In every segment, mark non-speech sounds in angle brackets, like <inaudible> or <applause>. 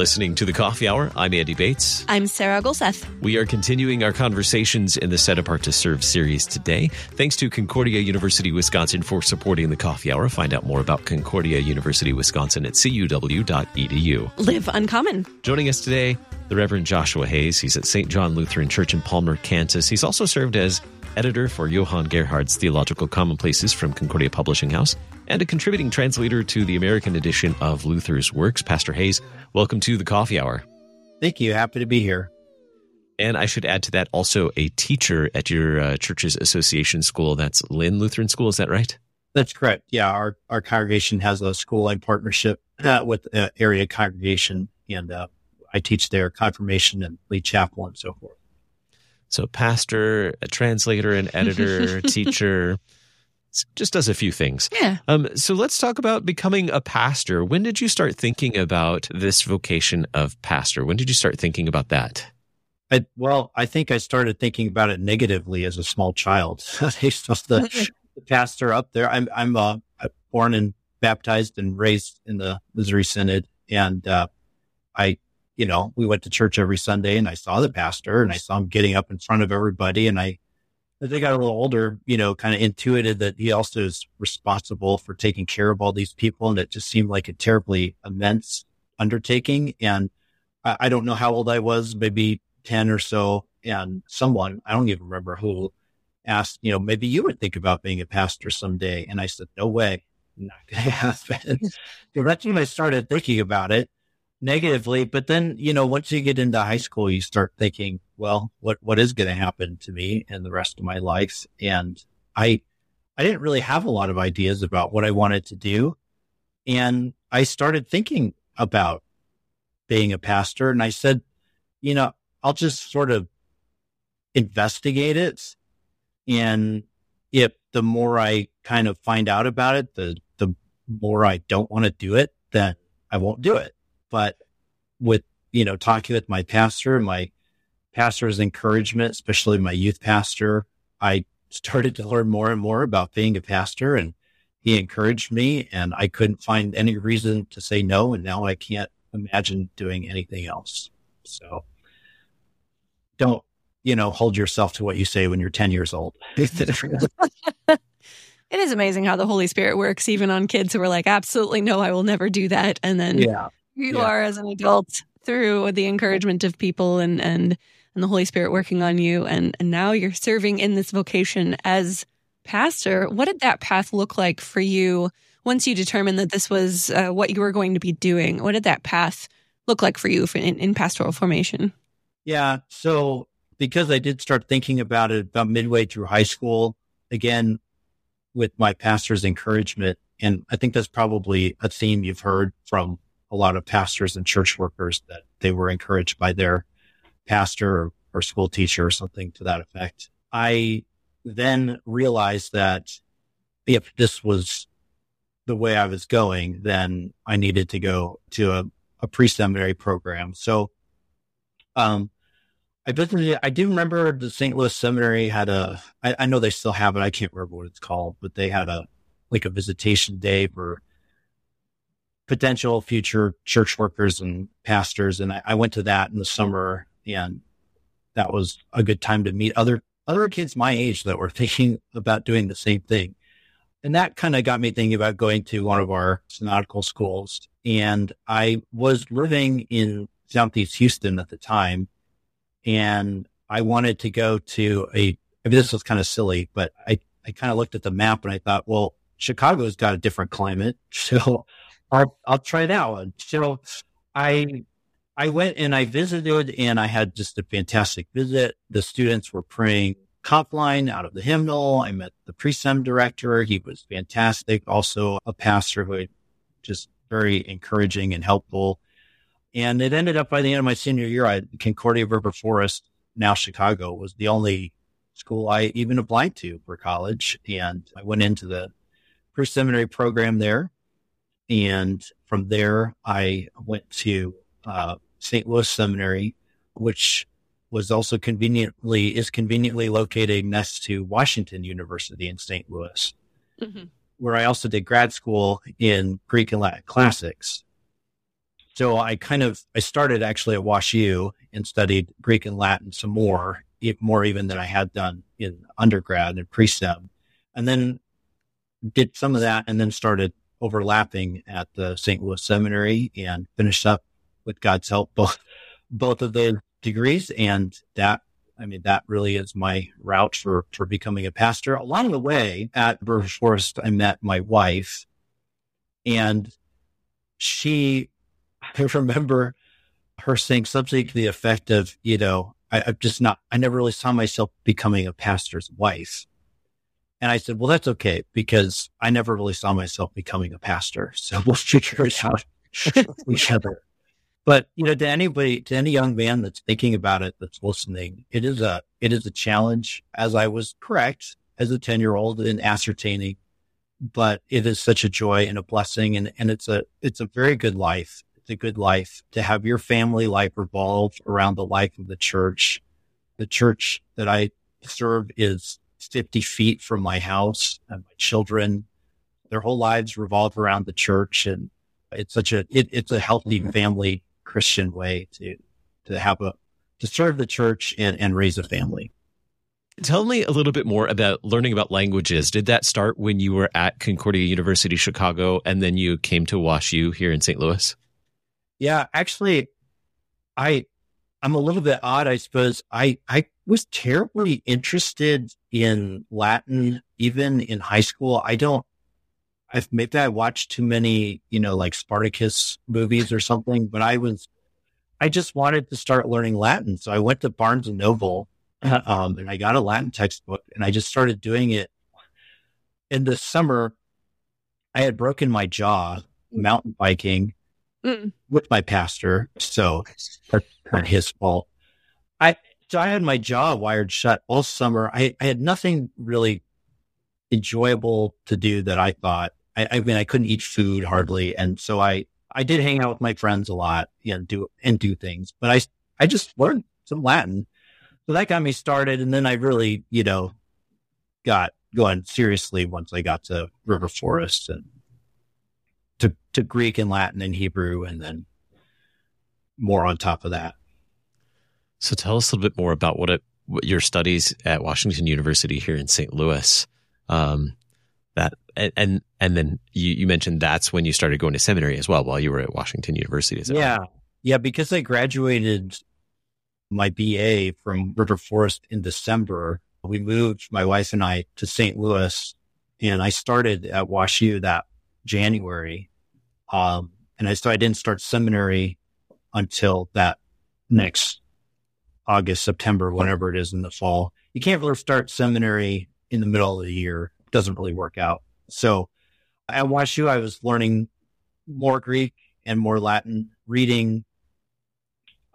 listening to the Coffee Hour. I'm Andy Bates. I'm Sarah Gulseth. We are continuing our conversations in the Set Apart to Serve series today. Thanks to Concordia University Wisconsin for supporting the Coffee Hour. Find out more about Concordia University Wisconsin at cuw.edu. Live uncommon. Joining us today, the Reverend Joshua Hayes. He's at St. John Lutheran Church in Palmer, Kansas. He's also served as editor for Johann Gerhard's Theological Commonplaces from Concordia Publishing House, and a contributing translator to the American edition of Luther's works. Pastor Hayes, welcome to the Coffee Hour. Thank you. Happy to be here. And I should add to that also a teacher at your uh, church's association school. That's Lynn Lutheran School. Is that right? That's correct. Yeah, our our congregation has a school line partnership uh, with an area congregation, and uh, I teach their confirmation and lead chapel and so forth. So, pastor, a translator, an editor, <laughs> teacher, just does a few things. Yeah. Um, so, let's talk about becoming a pastor. When did you start thinking about this vocation of pastor? When did you start thinking about that? I, well, I think I started thinking about it negatively as a small child. <laughs> they stuffed the, the pastor up there. I'm I'm uh, born and baptized and raised in the Missouri Synod, and uh, I you know, we went to church every Sunday and I saw the pastor and I saw him getting up in front of everybody. And I, as I got a little older, you know, kind of intuited that he also is responsible for taking care of all these people. And it just seemed like a terribly immense undertaking. And I, I don't know how old I was, maybe 10 or so. And someone, I don't even remember who asked, you know, maybe you would think about being a pastor someday. And I said, no way, not going <laughs> to happen. so that's when I started thinking about it negatively. But then, you know, once you get into high school, you start thinking, well, what, what is going to happen to me and the rest of my life? And I, I didn't really have a lot of ideas about what I wanted to do. And I started thinking about being a pastor and I said, you know, I'll just sort of investigate it. And if the more I kind of find out about it, the, the more I don't want to do it, then I won't do it. But with, you know, talking with my pastor, my pastor's encouragement, especially my youth pastor, I started to learn more and more about being a pastor and he encouraged me and I couldn't find any reason to say no. And now I can't imagine doing anything else. So don't, you know, hold yourself to what you say when you're 10 years old. <laughs> <laughs> it is amazing how the Holy Spirit works, even on kids who are like, absolutely no, I will never do that. And then yeah you yeah. are as an adult through the encouragement of people and and and the Holy Spirit working on you and and now you're serving in this vocation as pastor. What did that path look like for you once you determined that this was uh, what you were going to be doing? What did that path look like for you for, in, in pastoral formation? Yeah, so because I did start thinking about it about midway through high school, again with my pastor's encouragement, and I think that's probably a theme you've heard from a lot of pastors and church workers that they were encouraged by their pastor or, or school teacher or something to that effect. I then realized that if this was the way I was going, then I needed to go to a, a pre-seminary program. So, um, I visited, I do remember the St. Louis Seminary had a, I, I know they still have it. I can't remember what it's called, but they had a, like a visitation day for potential future church workers and pastors. And I, I, went to that in the summer and that was a good time to meet other, other kids my age that were <laughs> thinking about doing the same thing. And that kind of got me thinking about going to one of our synodical schools. And I was living in Southeast Houston at the time. And I wanted to go to a, I mean, this was kind of silly, but I, I kind of looked at the map and I thought, well, Chicago's got a different climate. <laughs> So I'll, I'll try that one. So I, I went and I visited and I had just a fantastic visit. The students were praying Compline out of the hymnal. I met the pre-sem director. He was fantastic. Also a pastor who just very encouraging and helpful. And it ended up by the end of my senior year, I Concordia River Forest, now Chicago, was the only school I even applied to for college. And I went into the pre-seminary program there and from there, I went to uh, St. Louis Seminary, which was also conveniently is conveniently located next to Washington University in St. Louis, mm-hmm. where I also did grad school in Greek and Latin classics. so I kind of, I started actually at Wash U and studied Greek and Latin some more, more even than I had done in undergrad and pre-sem. And then did some of that and then started overlapping at the St. Louis Seminary and finished up with God's help <laughs> both both of those degrees. And that I mean that really is my route for for becoming a pastor. Along the way at River Forest, I met my wife, and she <laughs> I remember her saying something to the effect of, you know, I, I'm just not I never really saw myself becoming a pastor's wife. And I said, well, that's okay because I never really saw myself becoming a pastor. <laughs> So we'll figure it out <laughs> each other. But, you know, to anybody, to any young man that's thinking about it, that's listening, it is a, it is a challenge as I was correct as a 10 year old in ascertaining, but it is such a joy and a blessing. And, and it's a, it's a very good life. It's a good life to have your family life revolve around the life of the church. The church that I serve is 50 feet from my house and my children, their whole lives revolve around the church. And it's such a, it, it's a healthy mm-hmm. family Christian way to, to have a, to serve the church and, and raise a family. Tell me a little bit more about learning about languages. Did that start when you were at Concordia University Chicago and then you came to Wash U here in St. Louis? Yeah, actually, I I'm a little bit odd, I suppose. I I was terribly interested in Latin even in high school. I don't. I've maybe I watched too many, you know, like Spartacus movies or something, but I was, I just wanted to start learning Latin. So I went to Barnes and Noble, um, and I got a Latin textbook and I just started doing it. In the summer, I had broken my jaw mountain biking mm. with my pastor. So that's not his fault. I, so I had my jaw wired shut all summer. I, I had nothing really enjoyable to do that I thought. I, I, mean, I couldn't eat food hardly. And so I, I did hang out with my friends a lot you know, do, and do things, but I, I just learned some Latin. So that got me started. And then I really, you know, got going seriously once I got to River Forest and to, to Greek and Latin and Hebrew and then more on top of that. So tell us a little bit more about what, it, what your studies at Washington University here in St. Louis. Um, that and and then you, you mentioned that's when you started going to seminary as well while you were at Washington University. yeah, yeah, because I graduated my BA from River Forest in December. We moved my wife and I to St. Louis, and I started at WashU that January. Um, and I so I didn't start seminary until that next August, September, whenever it is in the fall. You can't really start seminary in the middle of the year. It doesn't really work out. So at WashU, I was learning more Greek and more Latin, reading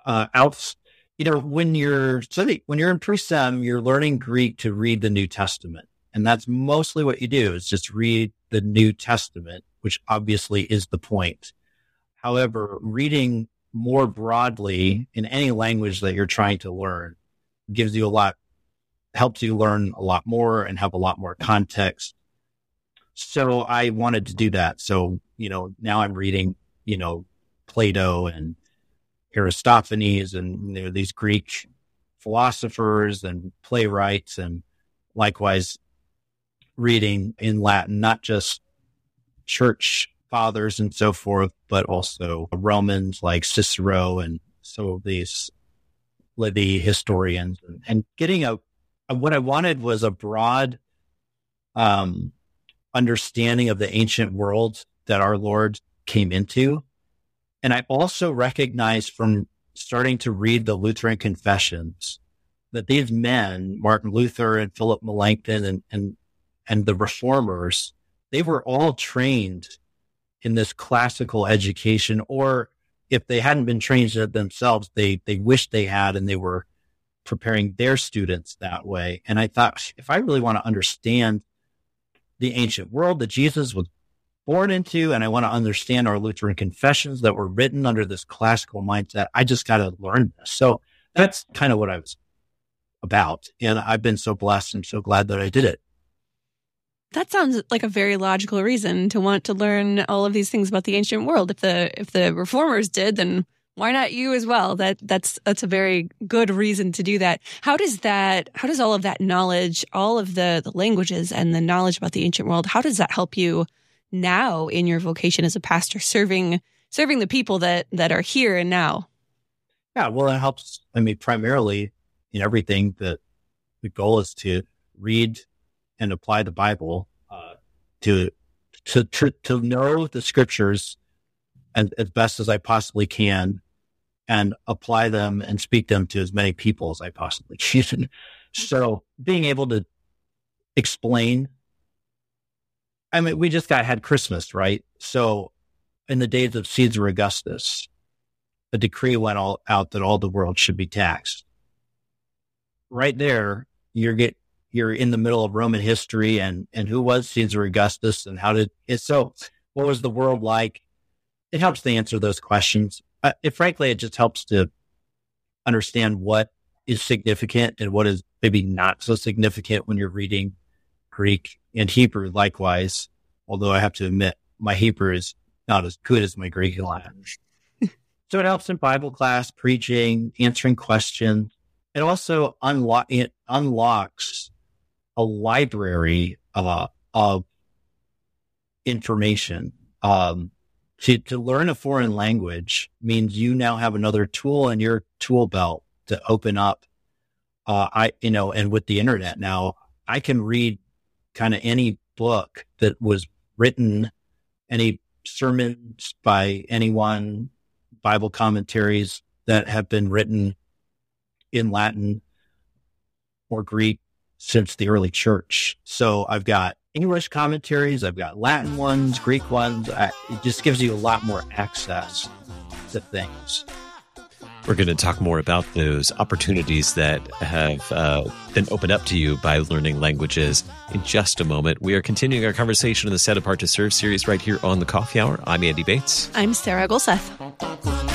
uh, out. You know, when you're studying, when you're in pre-sem, you're learning Greek to read the New Testament. And that's mostly what you do is just read the New Testament, which obviously is the point. However, reading more broadly in any language that you're trying to learn gives you a lot, helps you learn a lot more and have a lot more context. So I wanted to do that. So, you know, now I'm reading, you know, Plato and Aristophanes and you know, these Greek philosophers and playwrights and likewise reading in Latin, not just church fathers and so forth, but also Romans like Cicero and some of these the historians and, getting a, a, what I wanted was a broad um, understanding of the ancient world that our Lord came into. And I also recognized from starting to read the Lutheran confessions that these men, Martin Luther and Philip Melanchthon and, and, and the reformers, they were all trained in this classical education, or if they hadn't been trained themselves, they they wished they had, and they were preparing their students that way. And I thought, if I really want to understand the ancient world that Jesus was born into, and I want to understand our Lutheran confessions that were written under this classical mindset, I just got to learn this. So that's kind of what I was about. And I've been so blessed and so glad that I did it. That sounds like a very logical reason to want to learn all of these things about the ancient world. If the if the reformers did, then why not you as well? That that's that's a very good reason to do that. How does that how does all of that knowledge, all of the the languages and the knowledge about the ancient world, how does that help you now in your vocation as a pastor serving serving the people that that are here and now? Yeah, well, it helps. I mean, primarily in everything that the goal is to read and apply the Bible, uh, to, to, to, to know the scriptures as, as best as I possibly can and apply them and speak them to as many people as I possibly can. <laughs> so being able to explain, I mean, we just got had Christmas, right? So in the days of Caesar Augustus, a decree went all out that all the world should be taxed. Right there, you're get you're in the middle of Roman history and and who was Caesar Augustus and how did it so what was the world like? It helps to answer those questions. Uh, it, frankly, it just helps to understand what is significant and what is maybe not so significant when you're reading Greek and Hebrew. Likewise, although I have to admit my Hebrew is not as good as my Greek and Latin. <laughs> so it helps in Bible class, preaching, answering questions. It also unlo- it unlocks a library uh, of information. Um, to, to learn a foreign language means you now have another tool in your tool belt to open up. Uh, I, you know, and with the internet now, I can read kind of any book that was written, any sermons by anyone, Bible commentaries that have been written in Latin or Greek since the early church. So I've got English commentaries, I've got Latin ones, Greek ones. I, it just gives you a lot more access to things. We're going to talk more about those opportunities that have uh, been opened up to you by learning languages in just a moment. We are continuing our conversation in the Set Apart to Serve series right here on the Coffee Hour. I'm Andy Bates. I'm Sarah Gulseth.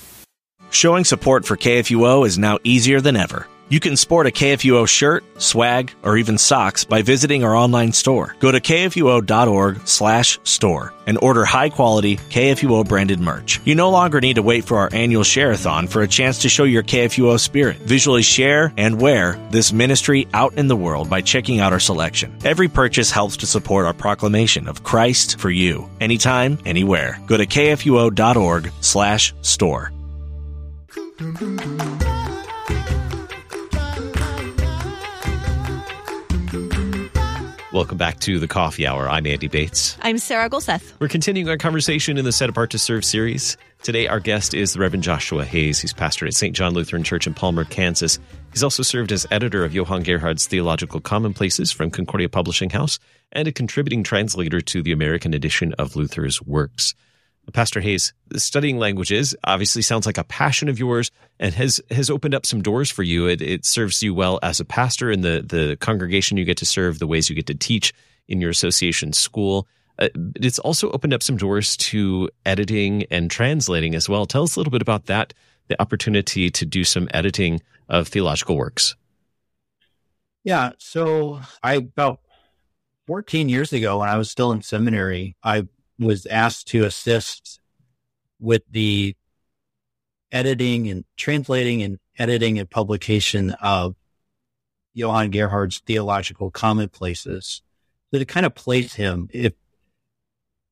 Showing support for KFUO is now easier than ever. You can sport a KFUO shirt, swag, or even socks by visiting our online store. Go to kfuo.org slash store and order high quality KFUO branded merch. You no longer need to wait for our annual share-a-thon for a chance to show your KFUO spirit. Visually share and wear this ministry out in the world by checking out our selection. Every purchase helps to support our proclamation of Christ for you, anytime, anywhere. Go to kfuo.org slash store. Welcome back to the Coffee Hour. I'm Andy Bates. I'm Sarah Gulseth. We're continuing our conversation in the Set Apart to Serve series. Today, our guest is the Reverend Joshua Hayes. He's pastor at St. John Lutheran Church in Palmer, Kansas. He's also served as editor of Johann Gerhard's Theological Commonplaces from Concordia Publishing House and a contributing translator to the American edition of Luther's works. Pastor Hayes, studying languages obviously sounds like a passion of yours and has has opened up some doors for you. It, it serves you well as a pastor in the the congregation you get to serve, the ways you get to teach in your association school. Uh, it's also opened up some doors to editing and translating as well. Tell us a little bit about that, the opportunity to do some editing of theological works. Yeah, so I about 14 years ago when I was still in seminary, I was asked to assist with the editing and translating and editing and publication of Johann Gerhard's theological commonplaces. So to kind of place him, if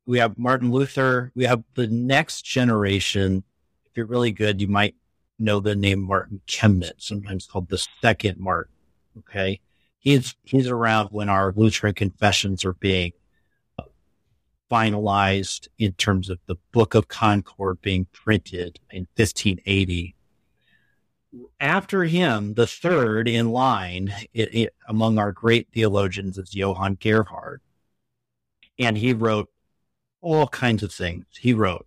we have Martin Luther, we have the next generation. If you're really good, you might know the name Martin Chemnitz, sometimes called the second Martin. Okay. He's, he's around when our Lutheran confessions are being finalized in terms of the Book of Concord being printed in 1580. After him, the third in line it, it, among our great theologians is Johann Gerhard. And he wrote all kinds of things. He wrote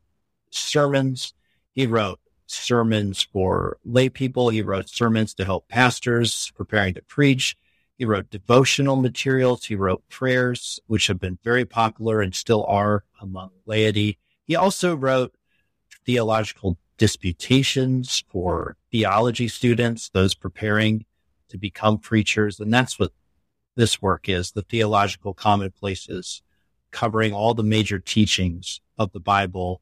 sermons. He wrote sermons for lay people. He wrote sermons to help pastors preparing to preach. He wrote devotional materials. He wrote prayers, which have been very popular and still are among laity. He also wrote theological disputations for theology students, those preparing to become preachers. And that's what this work is the theological commonplaces covering all the major teachings of the Bible.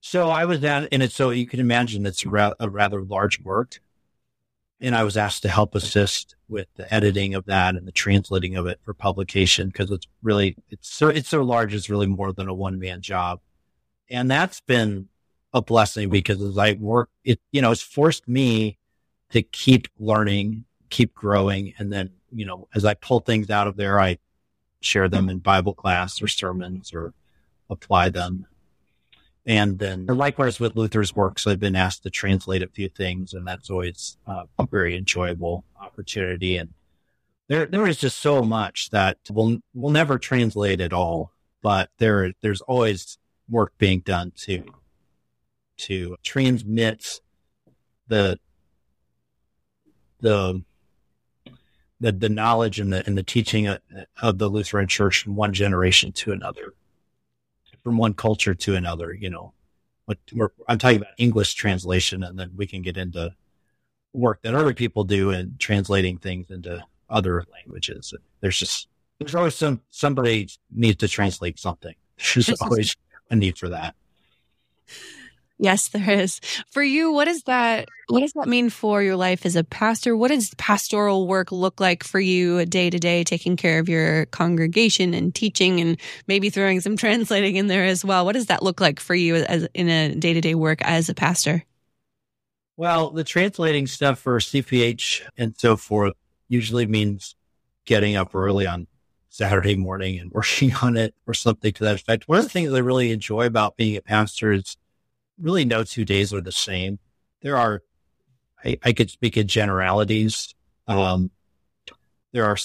So I was at, and it's so you can imagine it's a rather large work and I was asked to help assist with the editing of that and the translating of it for publication because it's really it's so it's so large it's really more than a one man job, and that's been a blessing because as I work it you know it's forced me to keep learning, keep growing, and then you know as I pull things out of there, I share them in Bible class or sermons or apply them and then likewise with Luther's works, I've been asked to translate a few things, and that's always uh, a very enjoyable opportunity. And there, there is just so much that we'll we'll never translate it all, but there there's always work being done to to transmit the the the, the knowledge and the and the teaching of, of the Lutheran Church from one generation to another from one culture to another, you know. But I'm talking about English translation, and then we can get into work that other people do in translating things into other languages. There's just there's always some somebody needs to translate something. There's always a need for that. Yes, there is. For you, what does that what does that mean for your life as a pastor? What does pastoral work look like for you day to day, taking care of your congregation and teaching and maybe throwing some <laughs> translating in there as well? What does that look like for you as in a day to day work as a pastor? Well, the translating stuff for CPH and so forth usually means getting up early on Saturday morning and <laughs> working on it or something to that effect. One of the things I really enjoy about being a pastor is really no two days are the same. There are, I, I could speak in generalities. Um, there are,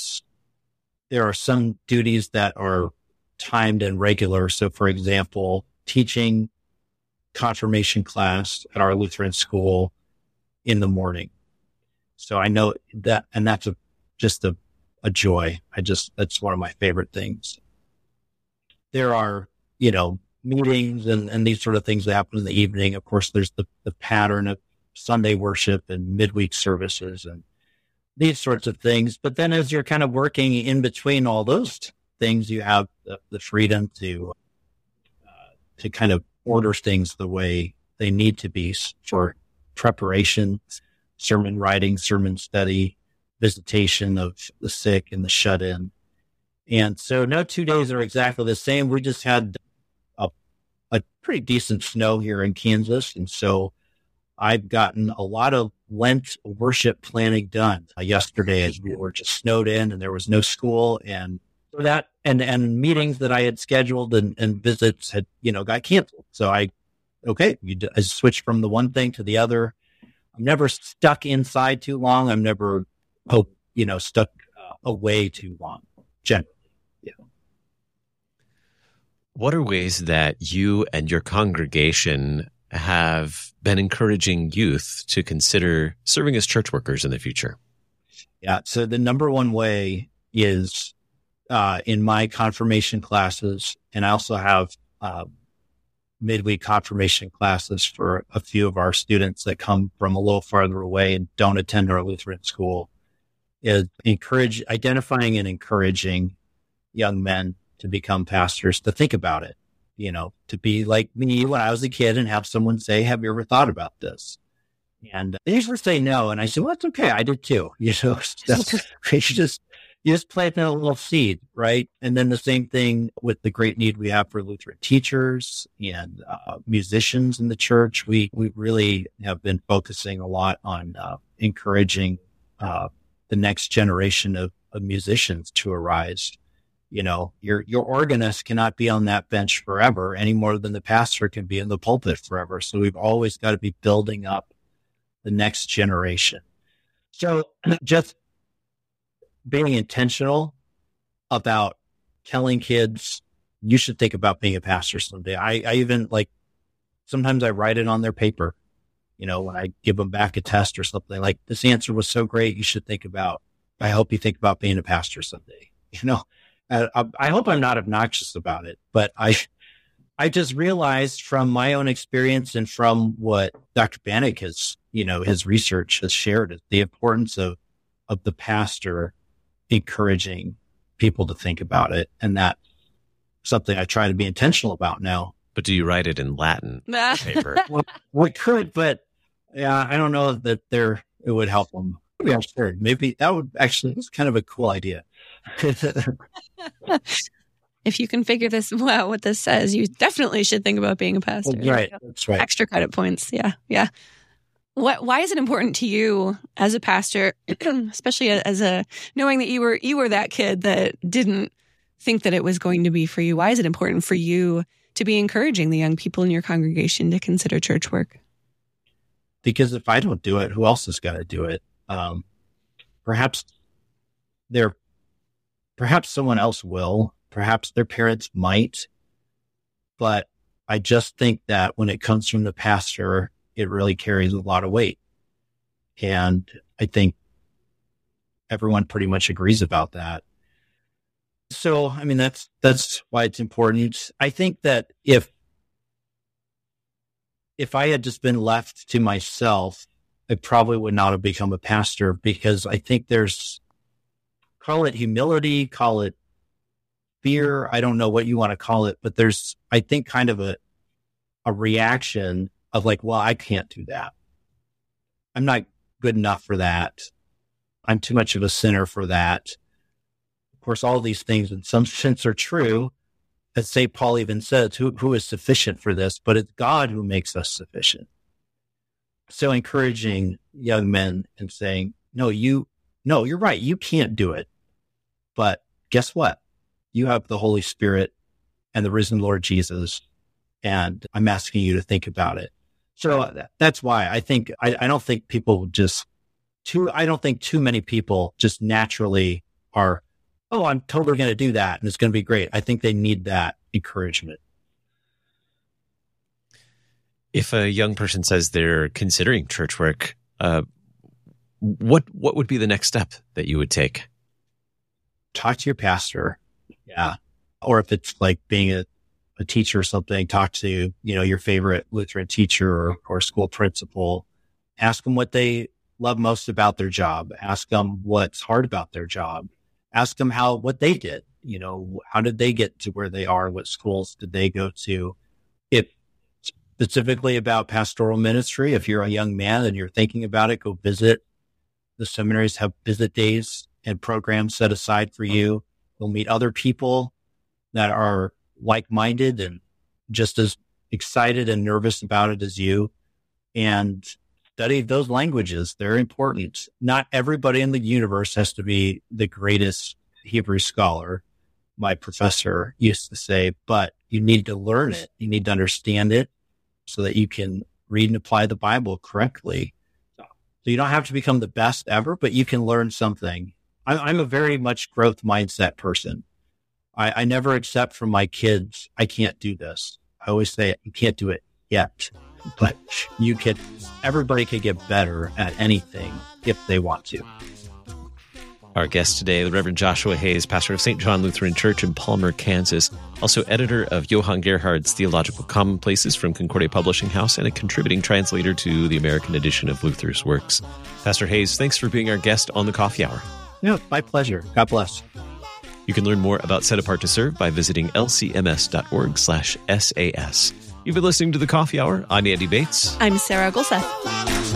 there are some duties that are timed and regular. So, for example, teaching confirmation class at our Lutheran school in the morning. So I know that, and that's a, just a, a joy. I just, that's one of my favorite things. There are, you know, meetings and, and these sort of things that happen in the evening. Of course, there's the, the pattern of Sunday worship and midweek services and these sorts of things. But then as you're kind of working in between all those things, you have the, the freedom to, uh, to kind of order things the way they need to be for preparation, sermon writing, sermon study, visitation of the sick and the shut in. And so no two days are exactly the same. We just had pretty decent snow here in Kansas. And so I've gotten a lot of Lent worship planning done uh, yesterday as we were just snowed in and there was no school and that and and meetings that I had scheduled and, and visits had you know got canceled. So I okay, you I switched from the one thing to the other. I'm never stuck inside too long. I'm never oh you know stuck uh, away too long. Generally. What are ways that you and your congregation have been encouraging youth to consider serving as church workers in the future? Yeah. So the number one way is uh, in my confirmation classes, and I also have uh, midweek confirmation classes for a few of our students that come from a little farther away and don't attend our Lutheran school. Is encourage identifying and encouraging young men to become pastors to think about it, you know, to be like me when I was a kid and have someone say, have you ever thought about this? And they usually say no. And I said, well, that's okay. I did too. <laughs> You know, <laughs> you just, you just plant a little seed, right? And then the same thing with the great need we have for Lutheran teachers and uh, musicians in the church. We, we really have been focusing a lot on uh, encouraging uh, the next generation of, of musicians to arise You know, your, your organist cannot be on that bench forever any more than the pastor can be in the pulpit forever. So we've always got to be building up the next generation. So <clears throat> just being intentional about telling kids, you should think about being a pastor someday. I, I even like, sometimes I write it on their paper, you know, when I give them back a test or something like this answer was so great. You should think about, I hope you think about being a pastor someday, <laughs> you know, I, I hope I'm not obnoxious about it, but I, I just realized from my own experience and from what Dr. Bannock has, you know, his research has shared the importance of, of the pastor encouraging people to think about it. And that's something I try to be intentional about now. But do you write it in Latin <laughs> paper? well, we could, but yeah, I don't know that there, it would help them. Maybe sure. Maybe that would actually, it's kind of a cool idea. <laughs> if you can figure this <laughs> out, what this says, you definitely should think about being a pastor. Right. That's right. Extra credit points. Yeah. Yeah. What, why is it important to you as a pastor, <clears throat> especially as a knowing that you were you were that kid that didn't think that it was going to be for you? Why is it important for you to be encouraging the young people in your congregation to consider church work? Because if I don't do it, who else is going to do it? Um, perhaps they're perhaps someone else will, perhaps their parents might, but I just think that when it comes from the pastor, it really carries a lot of weight. And I think everyone pretty much agrees about that. So, I mean, that's, that's why it's important. I think that if, if I had just been left to myself, I probably would not have become a pastor because I think there's call it humility, call it fear. I don't know what you want to call it, but there's, I think, kind of a, a reaction of like, well, I can't do that. I'm not good enough for that. I'm too much of a sinner for that. Of course, all these things in some sense are true. As St. Paul even says, who, who is sufficient for this? But it's God who makes us sufficient. So encouraging young men and saying, no, you, no, you're right. You can't do it. But guess what? You have the Holy Spirit and the risen Lord Jesus. And I'm asking you to think about it. So that's why I think, I, I don't think people just too, I don't think too many people just naturally are, oh, I'm totally going to do that and it's going to be great. I think they need that encouragement. If a young person says they're considering church work, uh, what what would be the next step that you would take? Talk to your pastor. Yeah. Or if it's like being a, a teacher or something, talk to, you know, your favorite Lutheran teacher or, or school principal. Ask them what they love most about their job. Ask them what's hard about their job. Ask them how, what they did. You know, how did they get to where they are? What schools did they go to? If specifically about pastoral ministry, if you're a young man and you're thinking about it, go visit the seminaries have visit days and programs set aside for you. You'll meet other people that are like minded and just as excited and nervous about it as you and study those languages. They're important. Not everybody in the universe has to be the greatest Hebrew scholar. My professor used to say, but you need to learn it. You need to understand it so that you can read and apply the Bible correctly. So you don't have to become the best ever, but you can learn something. I, am a very much growth mindset person. I, I never accept from my kids, I can't do this. I always say, you can't do it yet, <laughs> but you can, everybody can get better at anything if they want to. Our guest today, the Reverend Joshua Hayes, pastor of St. John Lutheran Church in Palmer, Kansas, also editor of Johann Gerhard's Theological Commonplaces from Concordia Publishing House and a contributing translator to the American edition of Luther's works. Pastor Hayes, thanks for being our guest on the Coffee Hour. Yeah, my pleasure. God bless. You can learn more about Set Apart to Serve by visiting lcms.org slash SAS. You've been listening to the Coffee Hour. I'm Andy Bates. I'm Sarah Gulseth.